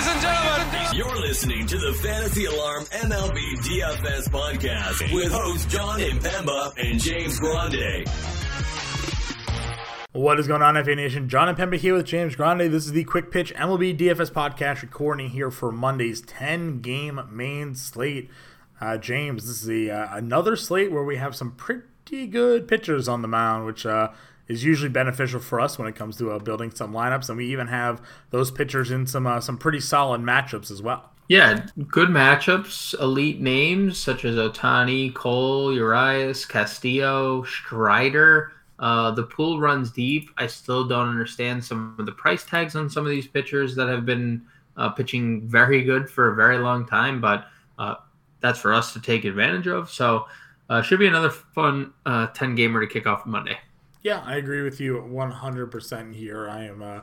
Ladies and gentlemen, You're listening to the Fantasy Alarm MLB DFS podcast with hosts Jon Impemba and James Grande. What is going on, FA Nation? Jon Impemba here with James Grande. This is the Quick Pitch MLB DFS podcast recording here for Monday's 10 game main slate. Uh, James, this is the, uh, another slate where we have some pretty good pitchers on the mound, which uh, is usually beneficial for us when it comes to uh, building some lineups. And we even have those pitchers in some uh, some pretty solid matchups as well. Yeah, good matchups, elite names such as Ohtani, Cole, Urias, Castillo, Strider. Uh, the pool runs deep. I still don't understand some of the price tags on some of these pitchers that have been uh, pitching very good for a very long time, but uh, that's for us to take advantage of. So, uh, should be another fun uh, 10 gamer to kick off Monday. Yeah, I agree with you 100% here. I am uh,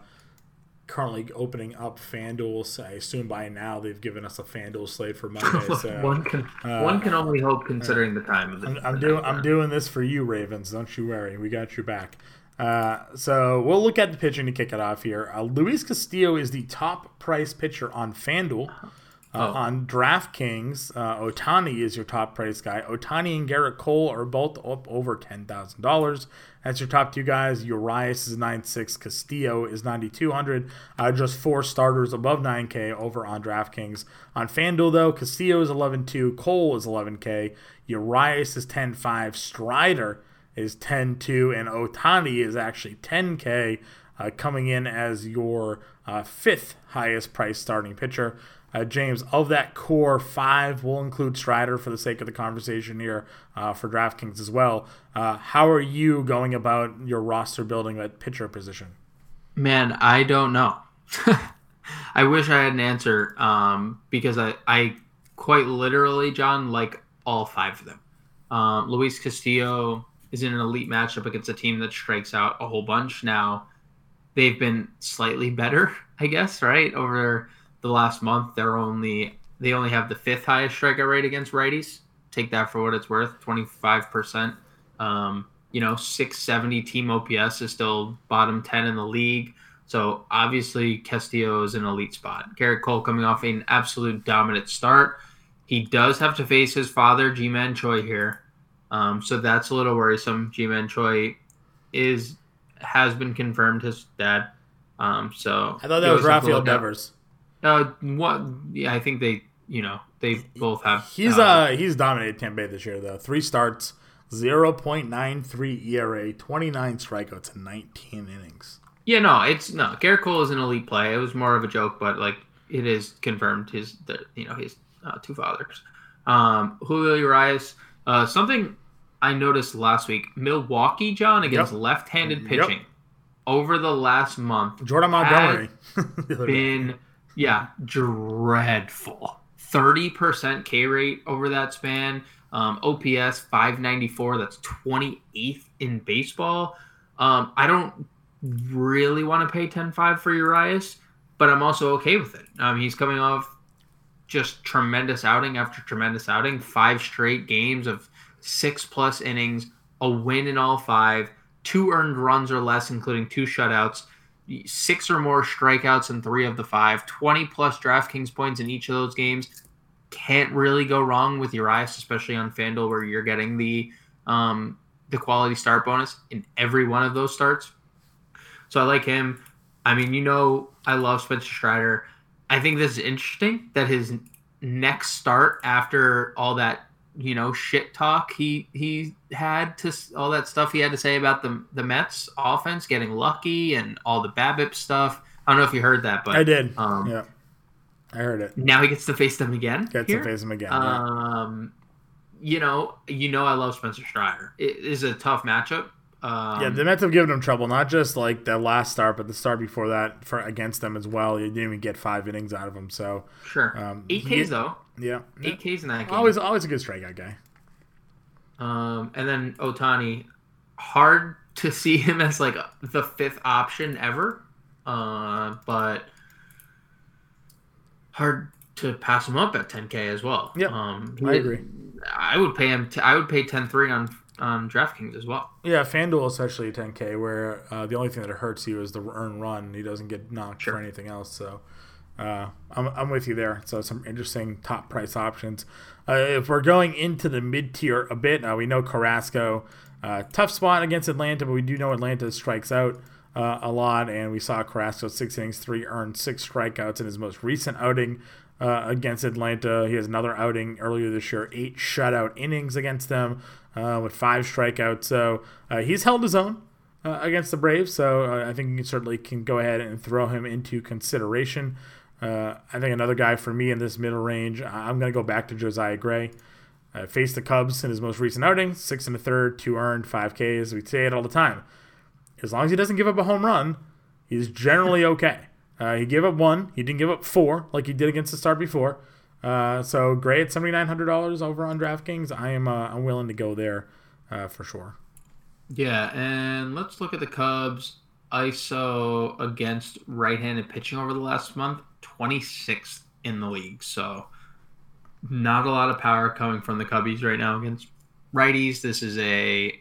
currently opening up FanDuel. I assume by now they've given us a FanDuel slate for Monday. So one can one can only hope considering the time of the. I'm, I'm doing I'm uh, doing this for you, Ravens. Don't you worry. We got your back. Uh, so we'll look at the pitching to kick it off here. Uh, Luis Castillo is the top price pitcher on FanDuel. Uh, Oh. On DraftKings, uh, Ohtani is your top price guy. Ohtani and Gerrit Cole are both up over ten thousand dollars. That's your top two guys. Urias is nine six. Castillo is ninety two hundred. Uh, just four starters above nine K over on DraftKings. On FanDuel though, Castillo is eleven two. Cole is eleven K. Urias is ten five. Strider is 10-2 and Ohtani is actually 10k uh, coming in as your uh, fifth highest price starting pitcher. Uh, James, of that core five, we'll include Strider for the sake of the conversation here uh, for DraftKings as well. Uh, how are you going about your roster building at pitcher position? Man, I don't know. I wish I had an answer um, because I, I quite literally, Jon, like all five of them. Um, Luis Castillo is in an elite matchup against a team that strikes out a whole bunch. Now, they've been slightly better, I guess, right? Over the last month, they're only they only have the fifth highest strikeout rate against righties. Take that for what it's worth, twenty five percent. Um, you know, six seventy team OPS is still bottom ten in the league. So obviously Castillo is an elite spot. Gerrit Cole coming off an absolute dominant start. He does have to face his father, Ji-Man Choi here. Um, so that's a little worrisome. Ji-Man Choi is has been confirmed his dad. Um, so I thought that was always have to Rafael. Devers. Uh, what? Yeah, I think they, you know, they both have. He's uh he's dominated Tampa Bay this year though. Three starts, 0.93 ERA, 29 strikeouts in 19 innings. Yeah, no, it's no. Gerrit Cole is an elite play. It was more of a joke, but like it is confirmed. His, the, you know, his uh, two fathers. Um, Julio Urias. Uh, something I noticed last week: Milwaukee, Jon against Yep. left-handed Yep. pitching over the last month Jordan Montgomery. been yeah dreadful. Thirty percent K rate over that span. Um, OPS five ninety four. That's twenty eighth in baseball. Um, I don't really want to pay 10-5 for Urias, but I'm also okay with it. Um, he's coming off just tremendous outing after tremendous outing. Five straight games of six plus innings, a win in all five, two earned runs or less, including two shutouts, six or more strikeouts in three of the five, 20 plus DraftKings points in each of those games. Can't really go wrong with Urias, especially on FanDuel where you're getting the um, the quality start bonus in every one of those starts. So I like him. I mean, you know, I love Spencer Strider. I think this is interesting that his next start after all that you know shit talk he he had to all that stuff he had to say about the the Mets offense getting lucky and all the BABIP stuff. I don't know if you heard that, but I did. Um, yeah. I heard it. now he gets to face them again. Gets here. to face them again. yeah. Um, you know, you know, I love Spencer Strider. It is a tough matchup. Um, Yeah, the Mets have given him trouble, not just like the last start, but the start before that for against them as well. You didn't even get five innings out of him. So sure. um, Eight he- Ks though. Yeah. Eight Ks in that game. always always a good strikeout guy. Um, and then Ohtani, hard to see him as like the fifth option ever, uh, but hard to pass him up at 10k as well. Yeah, um, I agree. I would pay him. T- I would pay 10-3 on on DraftKings as well. Yeah, FanDuel especially 10K, where uh, the only thing that hurts you is the earn run. He doesn't get knocked Sure. for anything else. So uh, I'm, I'm with you there. So some interesting top price options. Uh, if we're going into the mid tier a bit, uh, we know Carrasco, uh, tough spot against Atlanta, but we do know Atlanta strikes out uh, a lot, and we saw Carrasco six innings, three earned, six strikeouts in his most recent outing uh, against Atlanta. He has another outing earlier this year, eight shutout innings against them with five strikeouts. So he's held his own. against the Braves, so I think you certainly can go ahead and throw him into consideration. Uh, I think another guy for me in this middle range, I'm going to go back to Josiah Gray. Uh, faced the Cubs in his most recent outing, six and a third, two earned, five Ks. We say it all the time. As long as he doesn't give up a home run, he's generally okay. Uh, he gave up one. He didn't give up four like he did against the start before. Uh, so Gray at seventy nine hundred dollars over on DraftKings. I am uh, I'm willing to go there uh, for sure. Yeah, and let's look at the Cubs ISO against right-handed pitching over the last month. 26th in the league. So not a lot of power coming from the Cubbies right now against righties. This is a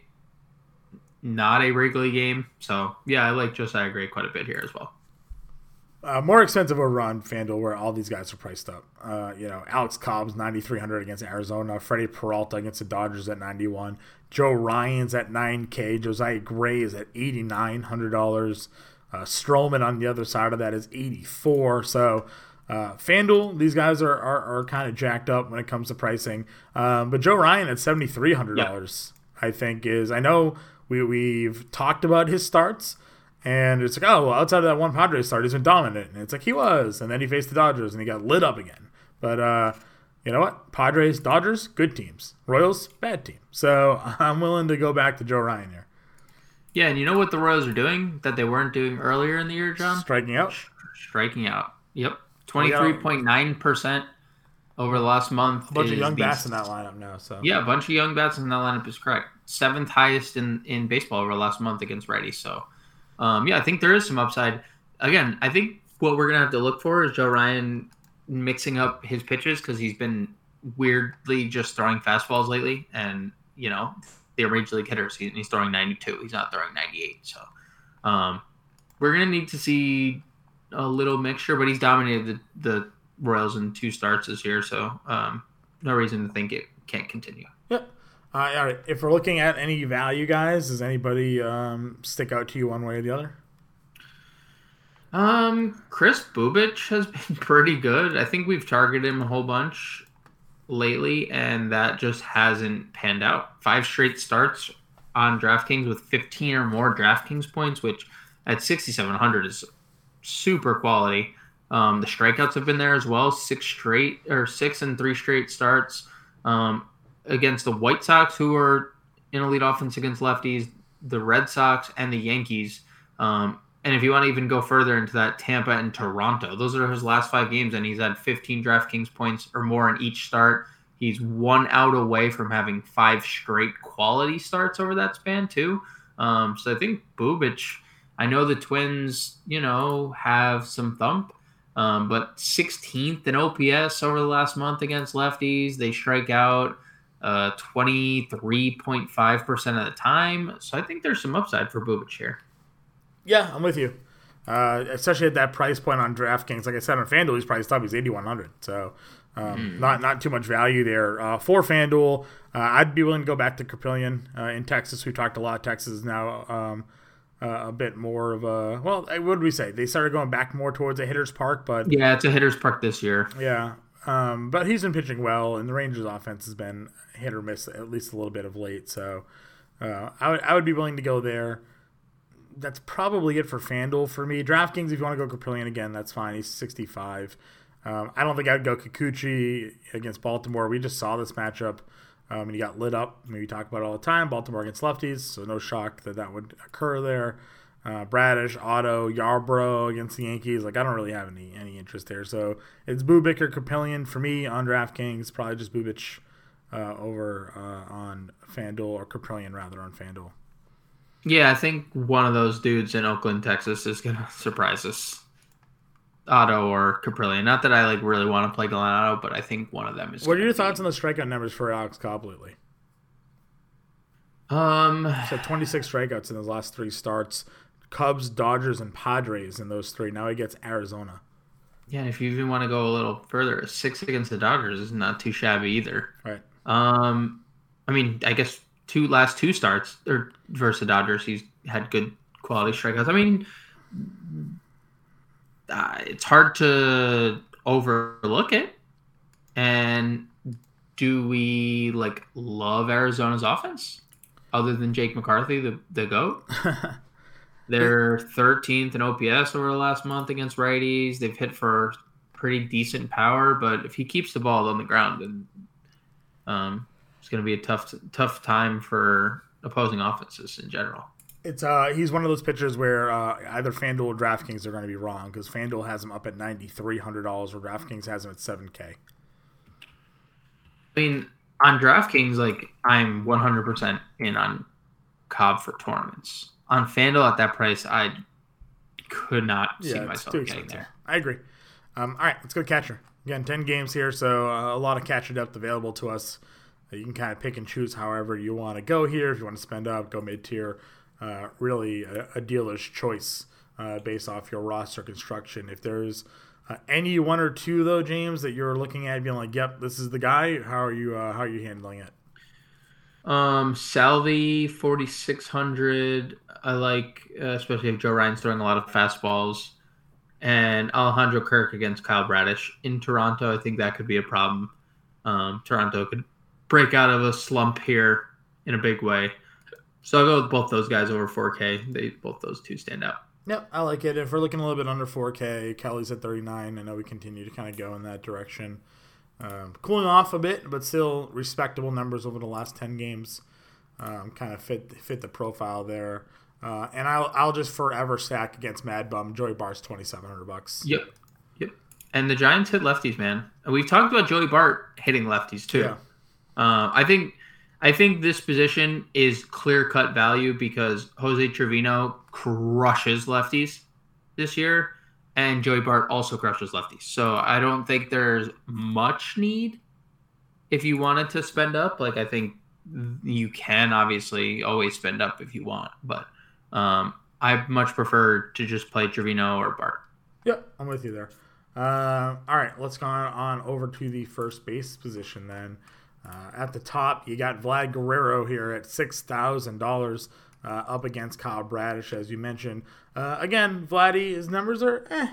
not a Wrigley game. So yeah, I like Josiah Gray quite a bit here as well. Uh, more expensive over on FanDuel where all these guys are priced up. Uh, you know, Alex Cobb's 9,300 against Arizona. Freddie Peralta against the Dodgers at 91. Joe Ryan's at 9K. Josiah Gray is at $8,900. Uh, Stroman on the other side of that is 84. So uh, FanDuel, these guys are, are, are kind of jacked up when it comes to pricing. Um, but Joe Ryan at $7,300, I think, is. I know we, we've talked about his starts. And it's like, oh, well, outside of that one Padres start, he's been dominant. And it's like, he was. And then he faced the Dodgers and he got lit up again. But uh, you know what? Padres, Dodgers, good teams. Royals, bad team. So I'm willing to go back to Joe Ryan here. Yeah, and you know what the Royals are doing that they weren't doing earlier in the year, Jon? Striking out. Striking out. Yep, twenty three point nine percent over the last month. A bunch of young bats in that lineup now. So yeah, a bunch of young bats in that lineup is correct. Seventh highest in in baseball over the last month against righties. So um, yeah, I think there is some upside. Again, I think what we're gonna have to look for is Joe Ryan mixing up his pitches because he's been weirdly just throwing fastballs lately, and you know the major league hitters. He, he's throwing 92. He's not throwing 98. So um, we're gonna need to see a little mixture, but he's dominated the, the Royals in two starts this year, so um, no reason to think it can't continue. Yep. Uh, all right. If we're looking at any value guys, does anybody um, stick out to you one way or the other? Um, Kris Bubic has been pretty good. I think we've targeted him a whole bunch lately, and that just hasn't panned out. Five straight starts on DraftKings with 15 or more DraftKings points, which at 6,700 is super quality. Um, the strikeouts have been there as well. Six straight or six and three straight starts um, against the White Sox, who are in elite offense against lefties, the Red Sox, and the Yankees. Um, and if you want to even go further into that, Tampa and Toronto. Those are his last five games, and he's had 15 DraftKings points or more in each start. He's one out away from having five straight quality starts over that span, too. Um, so I think Bubic, I know the Twins, you know, have some thump, um, but 16th in OPS over the last month against lefties. They strike out uh, 23.5% of the time. So I think there's some upside for Bubic here. Yeah, I'm with you. Uh, especially at that price point on DraftKings. Like I said on FanDuel, he's priced up. He's 8100 So um, mm. not not too much value there. Uh, for FanDuel, uh, I'd be willing to go back to Kaprielian uh, in Texas. We talked a lot. Texas is now um, uh, a bit more of a well. Uh, what did we say? They started going back more towards a hitter's park, but yeah, it's a hitter's park this year. Yeah, um, but he's been pitching well, and the Rangers' offense has been hit or miss at least a little bit of late. So I would I would be willing to go there that's probably it for FanDuel for me. DraftKings, if you want to go Kaprielian again, that's fine. He's 65. Um, I don't think I'd go Kikuchi against Baltimore. We just saw this matchup, um, and he got lit up. Maybe talk about it all the time. Baltimore against lefties, so no shock that that would occur there. Uh, Bradish, Otto, Yarbrough against the Yankees. Like I don't really have any any interest there. So it's Bubic or Kaprielian for me on DraftKings. Probably just Bubic uh, over uh, on FanDuel or Kaprielian rather on FanDuel. Yeah, I think one of those dudes in Oakland, Texas, is gonna surprise us. Otto or Kaprielian. Not that I like really want to play Glenn Otto, but I think one of them is. What are your thoughts on the strikeout numbers for Alex Cobb lately? Um, so 26 strikeouts in his last three starts. Cubs, Dodgers, and Padres in those three. Now he gets Arizona. Yeah, and if you even want to go a little further, six against the Dodgers is not too shabby either. Right. Um, I mean, I guess two last two starts or versus the Dodgers, he's had good quality strikeouts. I mean, uh, it's hard to overlook it. And do we like love Arizona's offense other than Jake McCarthy, the the goat? They're 13th in OPS over the last month against righties. They've hit for pretty decent power, but if he keeps the ball on the ground, then um, it's going to be a tough tough time for opposing offenses in general. It's uh he's one of those pitchers where uh, either FanDuel or DraftKings are going to be wrong because FanDuel has him up at ninety three hundred dollars, or DraftKings has him at seven k. I mean, on DraftKings, like I'm 100% in on Cobb for tournaments. On FanDuel at that price, I could not see Yeah, it's myself getting expensive. there. I agree. Um, all right, let's go catcher. Again, 10 games here, so uh, a lot of catcher depth available to us. You can kind of pick and choose however you want to go here. If you want to spend up, go mid tier. Uh, really, a, a dealer's choice uh, based off your roster construction. If there's uh, any one or two though, James, that you're looking at, being like, "Yep, this is the guy." How are you? Uh, how are you handling it? Um, Salvi 4600. I like, uh, especially if Joe Ryan's throwing a lot of fastballs, and Alejandro Kirk against Kyle Bradish in Toronto. I think that could be a problem. Um, Toronto could break out of a slump here in a big way. So I'll go with both those guys over 4K. They both those two stand out. Yep, I like it. If we're looking a little bit under 4K, Kelly's at 39. I know we continue to kind of go in that direction. Um, cooling off a bit, but still respectable numbers over the last 10 games. Um, kind of fit fit the profile there. Uh, and I'll, I'll just forever stack against Mad Bum. Joey Bart's 2700 bucks. Yep. Yep. And the Giants hit lefties, man. And we've talked about Joey Bart hitting lefties too. Yeah. Uh, I think I think this position is clear cut value because Jose Trevino crushes lefties this year, and Joey Bart also crushes lefties. So I don't think there's much need if you wanted to spend up. Like I think you can obviously always spend up if you want, but um, I much prefer to just play Trevino or Bart. Yep, I'm with you there. Uh, all right, let's go on, on over to the first base position then. Uh, at the top, you got Vlad Guerrero here at six thousand uh, dollars up against Kyle Bradish, as you mentioned. Uh, again, Vladdy, his numbers are, eh.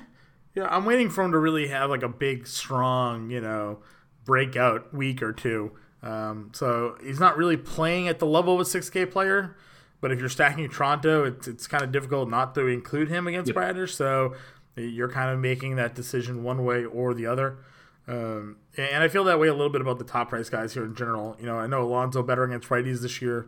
Yeah, I'm waiting for him to really have like a big, strong, you know, breakout week or two. Um, so he's not really playing at the level of a 6K player. But if you're stacking Toronto, it's, it's kind of difficult not to include him against Yep. Bradish. So you're kind of making that decision one way or the other. Um, and I feel that way a little bit about the top price guys here in general. You know, I know Alonso better against righties this year,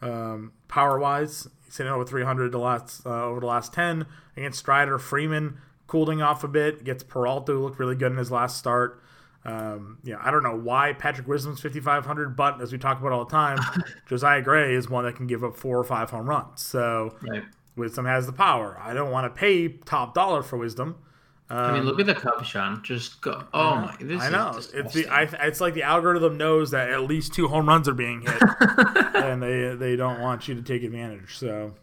um, power wise. He's hitting over 300 the last uh, over the last 10 against Strider. Freeman cooling off a bit. Gets Peralta, who looked really good in his last start. Um, yeah, I don't know why Patrick Wisdom's 5,500, but as we talk about all the time, Josiah Gray is one that can give up four or five home runs. So Right. Wisdom has the power. I don't want to pay top dollar for Wisdom. I mean, look at the cup, Sean. Just go. Oh my! This I know Is it's the I, it's like the algorithm knows that at least two home runs are being hit, and they they don't want you to take advantage. So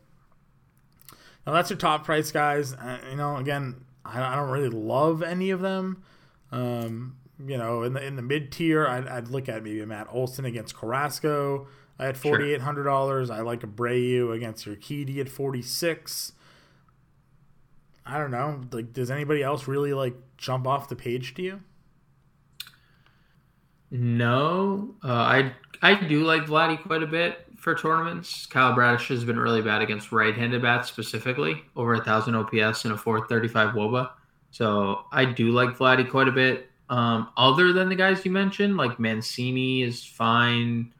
now that's your top price guys. Uh, you know, again, I, I don't really love any of them. Um, you know, in the in the mid tier, I'd, I'd look at maybe Matt Olson against Carrasco at forty eight hundred dollars. I like Abreu against Urquidy at forty six. I don't know. Like, does anybody else really like jump off the page to you? No, uh, I I do like Vladdy quite a bit for tournaments. Kyle Bradish has been really bad against right-handed bats specifically, over a thousand OPS and a 435 WOBA. So I do like Vladdy quite a bit. Um, other than the guys you mentioned, like Mancini is fine.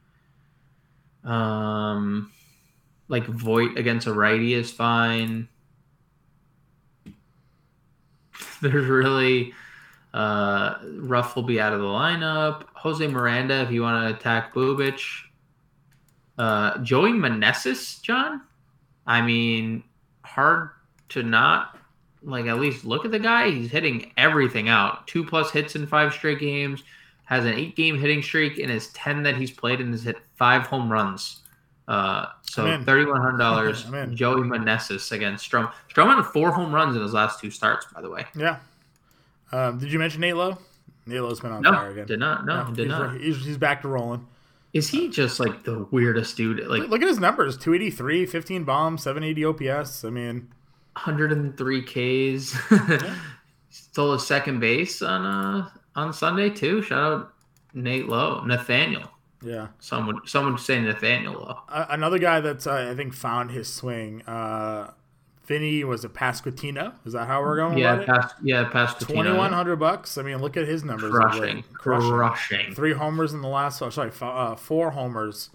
Um, like Voit against a righty is fine. There's really uh, Ruf will be out of the lineup. Jose Miranda, if you want to attack Bubic. Uh, Joey Meneses, Jon. I mean, hard to not like at least look at the guy. He's hitting everything out. Two plus hits in five straight games. Has an eight game hitting streak in his ten that he's played and has hit five home runs. Uh, so thirty one hundred dollars. Joey Meneses against Strom. Strom had four home runs in his last two starts, by the way. Yeah. Um, did you mention Nate Lowe? Nate Lowe's been on No, fire again. did not. No, Yeah, did he's, not. He's, he's back to rolling. Is he just like the weirdest dude? Like Look at his numbers 283, 15 bombs, 780 OPS. I mean, 103 Ks. Stole a second base on uh on Sunday too. Shout out Nate Lowe, Nathaniel. Yeah. Someone someone would say Nathaniel Uh, another guy that's, uh, I think, found his swing. Uh, Vinny was a Pasquantino. Is that how we're going Yeah, past yeah, past Twenty one hundred bucks. I mean, look at his numbers. crushing, Crushing. crushing. Three homers in the last. Oh, sorry, f- uh, four homers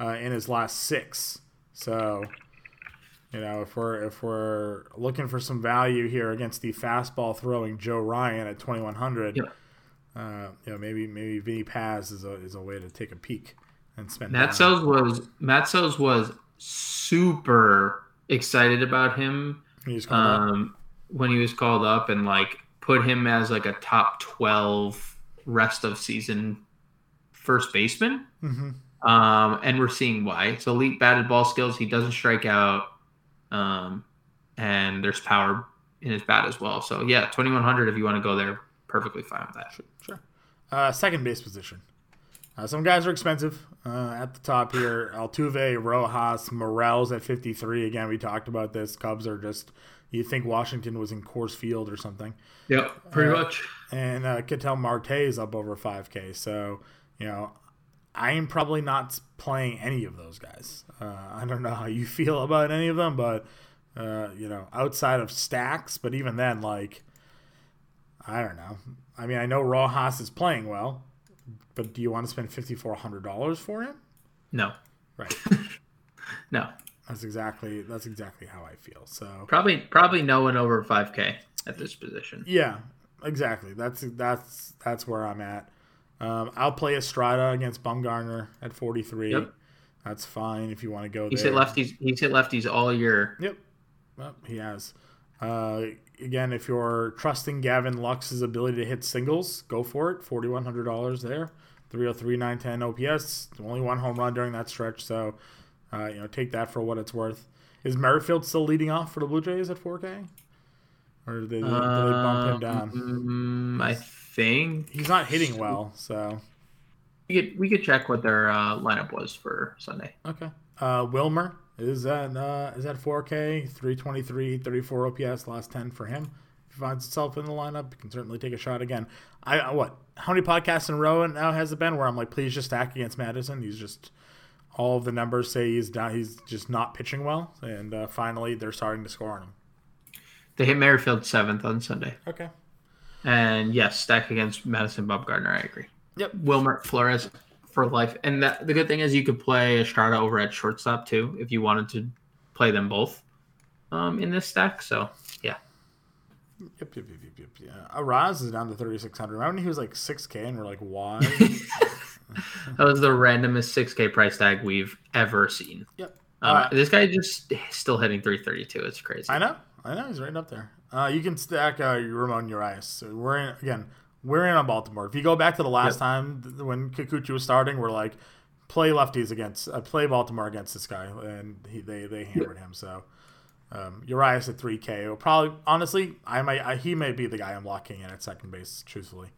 uh, in his last six. So, you know, if we're if we're looking for some value here against the fastball throwing Joe Ryan at twenty one hundred, Yep. Uh, you know, maybe maybe Vinny Paz is a is a way to take a peek and spend. Matt. Sells was Matt Sells was super excited about him He just called up. um, when he was called up and like put him as like a top 12 rest of season first baseman. Mhm. Um, and we're seeing why. So elite batted ball skills. He doesn't strike out. Um, and there's power in his bat as well. So yeah, 2100 if you want to go there, perfectly fine with that. Sure. Uh, second base position. Uh, some guys are expensive. Uh, at the top here, Altuve, Rojas, Morels at 53. Again, we talked about this. Cubs are just, you think Washington was in Coors Field or something. Yep, pretty Uh, much. And uh, Ketel Marte is up over 5K. So, you know, I am probably not playing any of those guys. Uh, I don't know how you feel about any of them, but, uh, you know, outside of stacks, but even then, like, I don't know. I mean, I know Rojas is playing well, but do you want to spend $5,400 for him? No, Right. no, that's exactly that's exactly how I feel. So probably probably no one over 5K at this position. yeah, exactly. That's that's that's where I'm at. Um, I'll play Estrada against Bumgarner at 43. Yep. That's fine if you want to go He's there. hit lefties. He's hit lefties all year. Yep. Well, he has. Uh, again, if you're trusting Gavin Lux's ability to hit singles, go for it. Forty one hundred dollars there. 303, 910 OPS. Only one home run during that stretch, so uh, you know take that for what it's worth. Is Merrifield still leading off for the Blue Jays at 4K, or did they, did they bump him down? Um, I think He's not hitting well, so we could we could check what their uh, lineup was for Sunday. okay. Uh, Wilmer is at uh, is at 4K, 323, 34 OPS, last 10 for him. If he finds himself in the lineup, he can certainly take a shot again. I I- what? How many podcasts in a row now has it been where I'm like, please just stack against Madison? He's just all of the numbers say he's down. He's just not pitching well, and uh, finally they're starting to score on him. They hit Merrifield seventh on Sunday, Okay. and yes, stack against Madison Bumgarner. I agree. Yep. Wilmer Flores for life, and that, the good thing is you could play Estrada over at shortstop too if you wanted to play them both um, in this stack. So yeah, Yep, yep, yep, yep, yep. Yeah. Uh, Raz is down to 3,600. Remember when he was like 6K and we're like, why? that was the randomest 6K price tag we've ever seen. yep. Um, Uh, this guy just still hitting 332. It's crazy. I know. I know. He's right up there. Uh, you can stack uh, Ramon Urias. So we're in, again, we're in on Baltimore. If you go back to the last Yep. time when Kikuchi was starting, we're like, play lefties against, uh, play Baltimore against this guy. And he, they, they hammered him. So um, Urias at 3K. Will probably, honestly, I might, I, he may be the guy I'm locking in at second base, truthfully.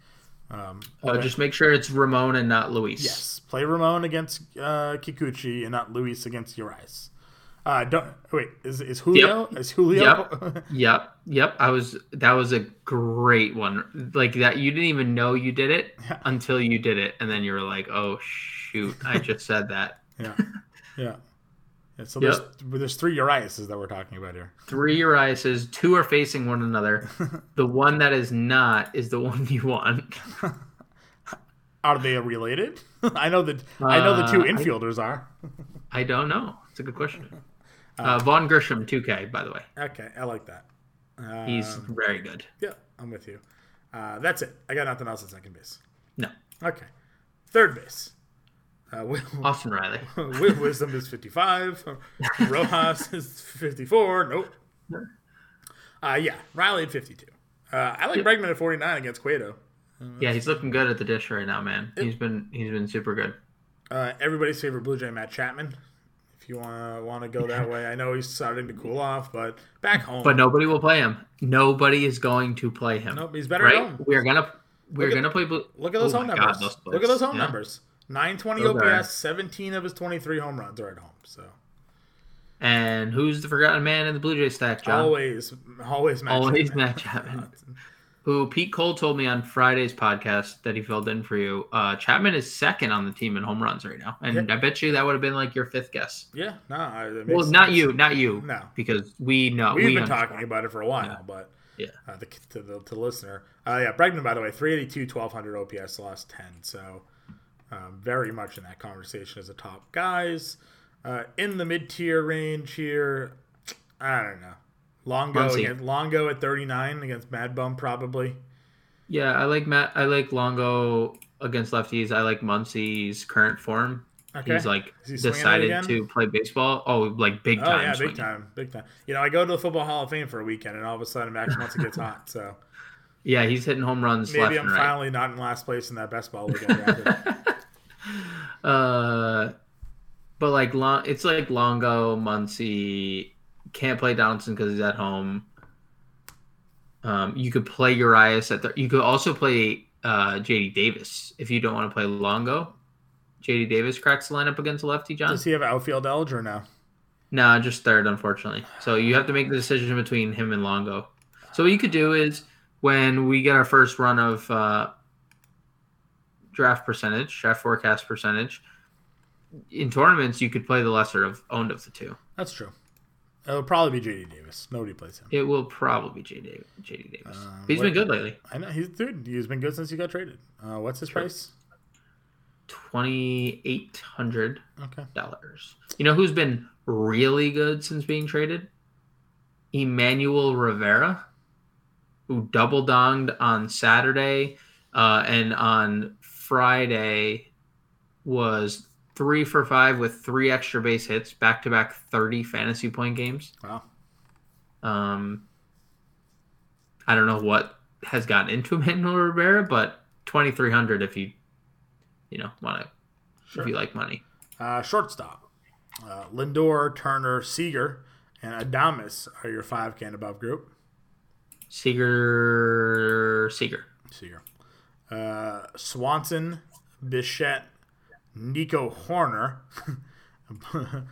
Um, Uh, just make sure it's Ramon and not Luis. Yes, play Ramon against uh, Kikuchi and not Luis against Urias. Uh, don't wait. Is is Julio? Is Julio? Yep. Yep. I was. That was a great one. Like that. You didn't even know you did it until you did it, and then you were like, "Oh shoot! I just said that." yeah, yeah. Yeah, so Yep. there's there's three Uriases that we're talking about here. Three Uriases. Two are facing one another. the one that is not is the one you want. Are they related? I know that I know the two Uh, I- infielders are. I don't know. It's a good question. Uh, Vaughn Grissom, 2K, by the way. Okay, I like that. Um, He's very good. yeah, I'm with you. Uh, that's it. I got nothing else at second base. No. Okay, third base. Uh, Will, Austin Riley. Will Wisdom is 55. Rojas is 54. Nope. Uh, yeah, Riley at 52. Uh, I like Bregman at 49 against Cueto. Yeah, he's looking good at the dish right now, man. He's been he's been super good. Uh, everybody's favorite Blue Jay, Matt Chapman. If you want to want to go that way. I know he's starting to cool off, but back home. But nobody will play him. Nobody is going to play him. nope, he's better right? at home. We're gonna we're Look gonna play. Blue- Look at those Oh home numbers. God, those Look at those home yeah. numbers. 920 Those are- OPS, 17 of his 23 home runs are at home. So And who's the forgotten man in the Blue Jays stack, Jon? always, always, Matt Always Chapman. Matt Chapman. Who Pete Cole told me on Friday's podcast that he filled in for you. Uh, Chapman is second on the team in home runs right now, and I bet you that would have been like your fifth guess. Yeah, no, I- it Well, makes not you, not you, No. because we know We've we been understand. talking about it for a while, Yeah. but Yeah. uh, the, to the to the listener, uh, yeah, Bregman, by the way, 382, 1200 OPS lost 10. So um, very much in that conversation as a top guys. Uh, in the mid tier range here, I don't know. Longo against Longo at 39 against Mad Bum probably. Yeah, I like Matt. I like Longo against lefties. I like Muncy's current form. Okay. He's like he decided to play baseball. Oh, like big time. Oh time. yeah, big time, big time. You know, I go to the Football Hall of Fame for a weekend, and all of a sudden Max Muncy gets hot. So Yeah, he's hitting home runs maybe left I'm and right. finally not in last place in that best ball league. Uh, but like long, it's like Longo, Muncie can't play Donaldson because he's at home. Um, you could play Urias at the. You could also play uh, JD Davis if you don't want to play Longo. JD Davis cracks the lineup against a lefty, Jon. Does he have outfield edge or no? No, just third, unfortunately. So you have to make the decision between him and Longo. So what you could do is when we get our first run of uh, draft percentage, draft forecast percentage, in tournaments you could play the lesser of owned of the two. That's true. It'll probably be JD Davis. Nobody plays him. It will probably be JD, JD Davis. Um, He's what- been good lately. I know he's dude. He's been good since he got traded. Uh, what's his Sure. price? Twenty eight hundred Okay. dollars. You know who's been really good since being traded? Emmanuel Rivera, who double donged on Saturday uh, and on Friday was three for five with three extra base hits, back to back 30 fantasy point games. Wow. Um, I don't know what has gotten into Emmanuel Rivera, but 2300 if you, you know, want to, Sure. if you like money. Uh, shortstop. Uh, Lindor, Turner, Seager, and Adames are your five can above group. Seager, Seager. Seager. Uh, Swanson, Bichette, Nico Hoerner.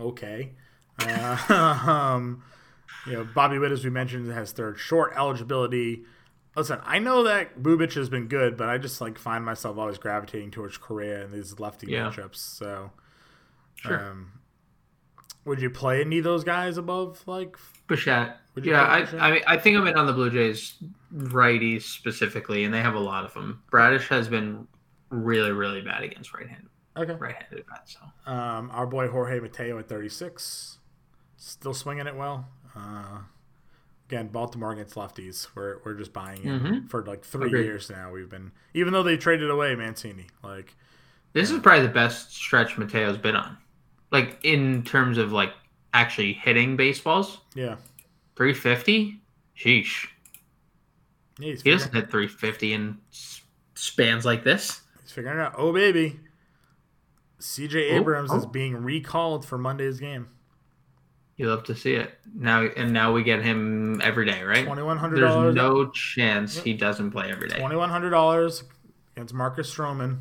okay. Uh, um, you know, Bobby Witt, as we mentioned, has third short eligibility. Listen, I know that Bubic has been good, but I just like find myself always gravitating towards Correa and these lefty Yeah. matchups. So, Sure. um, would you play any of those guys above like? Bichette. Yeah, I, I mean, I think I'm in on the Blue Jays righties specifically, and they have a lot of them. Bradish has been really, really bad against right-handed, Okay. right-handed bats. So Um, our boy Jorge Mateo at 36, still swinging it well. Uh, again, Baltimore against lefties. We're we're just buying in Mhm. for like three Agreed. years now. We've been even though they traded away Mancini. Like this is probably the best stretch Mateo's been on, like in terms of like actually hitting baseballs. yeah, 350. Sheesh. yeah He doesn't hit 350 in spans like this. Figuring out. Oh baby, C.J. Oh, Abrams is oh. being recalled for Monday's game. You love to see it now, and now we get him every day, right? Twenty one hundred There's no chance he doesn't play every day. Twenty one hundred dollars against Marcus Stroman.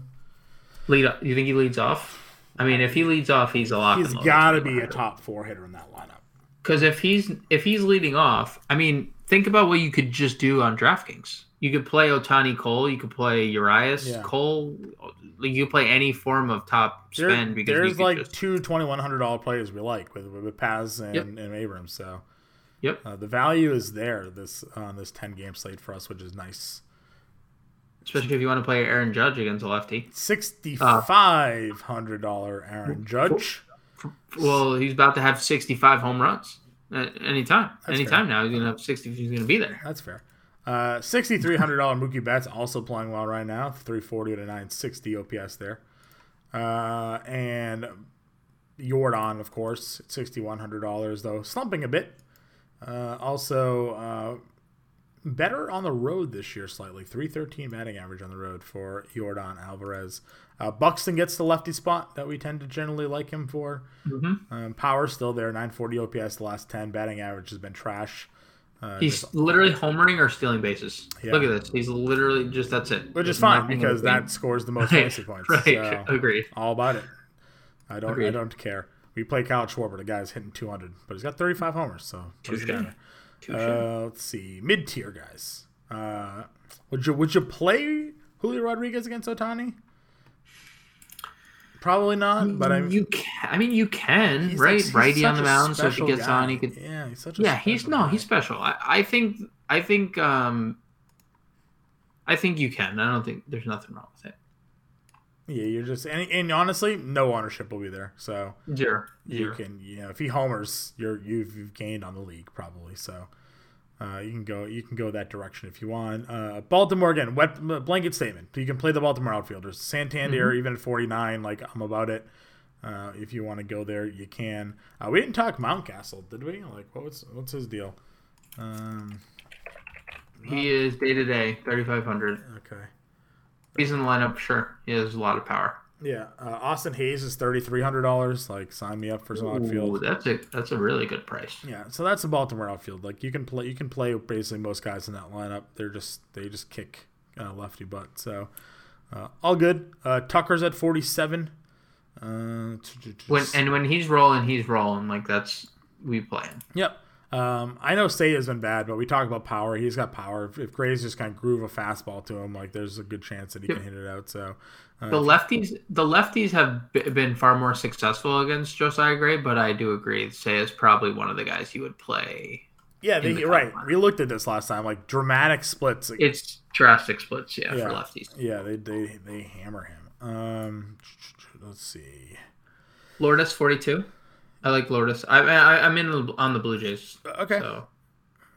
Lead. Up. You think he leads off? I mean, if he leads off, he's a lock. He's got to be a top four hitter in that lineup. Because if he's if he's leading off, I mean, think about what you could just do on DraftKings. You could play Ohtani Cole. You could play Urias Yeah. Cole. You could play any form of top There- spend because there's like just- two twenty one hundred dollar players we like with with Paz and, Yep. and Abrams. So Yep. uh, the value is there this on this ten game slate for us, which is nice. especially if you want to play Aaron Judge against a lefty. Sixty Uh, five hundred dollar Aaron Judge. Well, he's about to have 65 home runs anytime. That's anytime now, he's gonna have 60. He's gonna be there. That's fair. Uh, sixty three hundred dollar Mookie Betts also playing well right now. Three forty to nine sixty OPS there. Uh, and Yordan, of course, sixty one hundred dollars though, slumping a bit. Uh, also, uh, better on the road this year slightly. 313 batting average on the road for Yordan Alvarez. Uh, Buxton gets the lefty spot that we tend to generally like him for. Mm-hmm. Um, power still there, 940 OPS the last 10. Batting average has been trash. Uh, He's just- literally homering or stealing bases. Yeah. Look at this. He's literally just that's it. which is fine because that scores the most Right, fantasy points. Right. So, Agreed. all about it. I don't. I don't care. We play Kyle Schwarber. The guy's hitting 200, but he's got 35 homers. So what does it Touche. matter? Touche. Uh, let's see, mid tier guys. Uh, would you would you play Julio Rodriguez against Ohtani? Probably not, but I mean, you can. I mean, you can, right? like- Righty on the mound, so if he gets guy. on, he could. Yeah, he's such a Yeah, he's no, guy. he's special. I, I think. I think. Um. I think you can. I don't think there's nothing wrong with it. Yeah, you're just and, and honestly, no ownership will be there. So Zero. you Zero. can you know if he homers, you're you've, you've gained on the league probably. So uh, you can go you can go that direction if you want. Uh, Baltimore again, wet blanket statement. You can play the Baltimore outfielders. Santander Mm-hmm. even at 49, like I'm about it. Uh, if you want to go there, you can. Uh, we didn't talk Mountcastle, did we? Like what was what's his deal? Um, He is day to day, 3,500. okay. He's in the lineup, sure. He has a lot of power. Yeah, uh, Austin Hays is thirty three hundred dollars. Like, sign me up for some outfield. That's a that's a really good price. Yeah, so that's the Baltimore outfield. Like you can play, you can play basically most guys in that lineup. They're just they just kick uh, lefty butt. So uh, all good. Uh, Tucker's at forty seven. Uh, When and when he's rolling, he's rolling. Like that's we play him. yep. Um, I know State has been bad, but we talk about power. He's got power. If, if Gray's just kind of groove a fastball to him, like there's a good chance that he Yep. can hit it out. So uh, The lefties, the lefties have b- been far more successful against Josiah Gray, but I do agree. Say is probably one of the guys you would play. yeah, they, the right. We looked at this last time, like dramatic splits. It's drastic splits, yeah, Yeah. for lefties. Yeah, they they they hammer him. Um, let's see. Lourdes forty two. I like Lourdes. I, I I'm in on the Blue Jays. Okay. So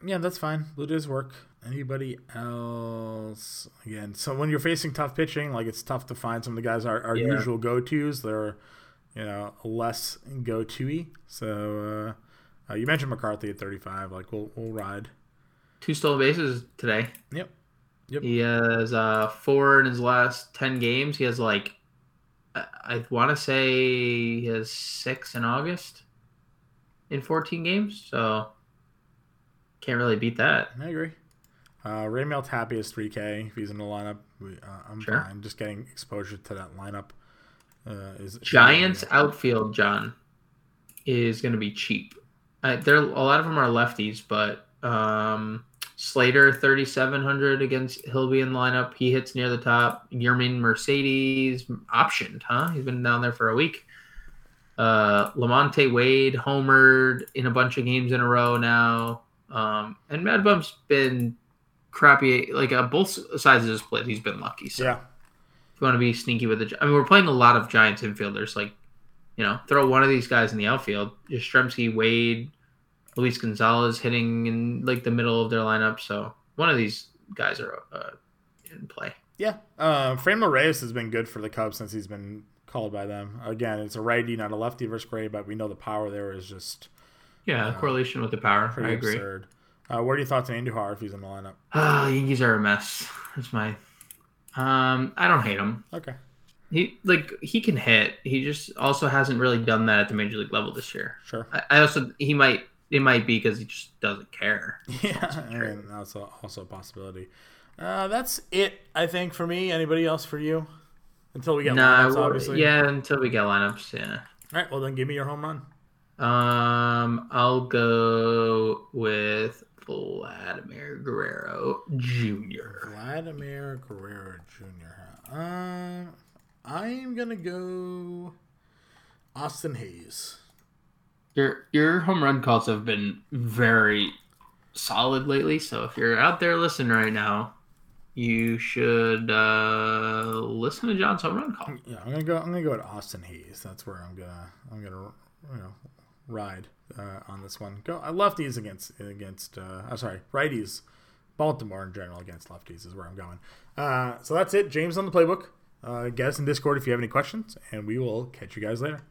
Yeah, that's fine. Blue Jays work. Anybody else? Again, so when you're facing tough pitching, like it's tough to find some of the guys our, our Yeah. usual go tos. They're you know less go to y. So uh, uh, you mentioned McCarthy at 35. Like we'll we'll ride. two stolen bases today. Yep. Yep. He has uh four in his last ten games. He has like I, I want to say he has six in August in fourteen games. So can't really beat that. I agree. Uh, Raimel Tapia is 3K. If he's in the lineup, we, uh, I'm Sure. fine. Just getting exposure to that lineup uh, is Giants outfield, Jon, is going to be cheap. Uh, there, a lot of them are lefties, but um, Slater, thirty seven hundred against he'll be in the lineup. He hits near the top. Yermin Mercedes optioned, huh? He's been down there for a week. Uh, Lamonte Wade homered in a bunch of games in a row now, um, and Mad Bum's been crappy. Like uh, both sides of the split, he's been lucky. So Yeah. if you want to be sneaky with the, I mean, we're playing a lot of Giants infielders. Like, you know, throw one of these guys in the outfield. Yastrzemski, Wade, Luis Gonzalez hitting in like the middle of their lineup. So one of these guys are uh, in play. Yeah. Uh, Franmil Reyes has been good for the Cubs since he's been called by them. Again, it's a righty, not a lefty versus Gray, but we know the power there is just Yeah, correlation with the power. pretty I agree. absurd. Uh, what are your thoughts on Andujar if he's in the lineup? Ah, Yankees are a mess. That's my. Um, I don't hate him. Okay. He like he can hit. He just also hasn't really done that at the major league level this year. Sure. I, I also he might it might be because he just doesn't care. Yeah, and that's a, also a possibility. Uh, that's it, I think, for me. Anybody else for you? Until we get Nah, lineups, obviously. yeah, until we get lineups, yeah. All right. Well, then give me your home run. Um, I'll go with Vladimir Guerrero Jr. Vladimir Guerrero Jr. Um, I'm gonna go Austin Hays. Your your home run calls have been very solid lately. So if you're out there listening right now, you should uh, listen to Jon's home run call. Yeah, I'm gonna go. I'm gonna go with Austin Hays. That's where I'm gonna. I'm gonna. You know, ride uh, on this one. Go uh, lefties against against. Uh, I'm sorry, righties. Baltimore in general against lefties is where I'm going. Uh, so that's it. James on the playbook. Uh, get us in Discord if you have any questions, and we will catch you guys later.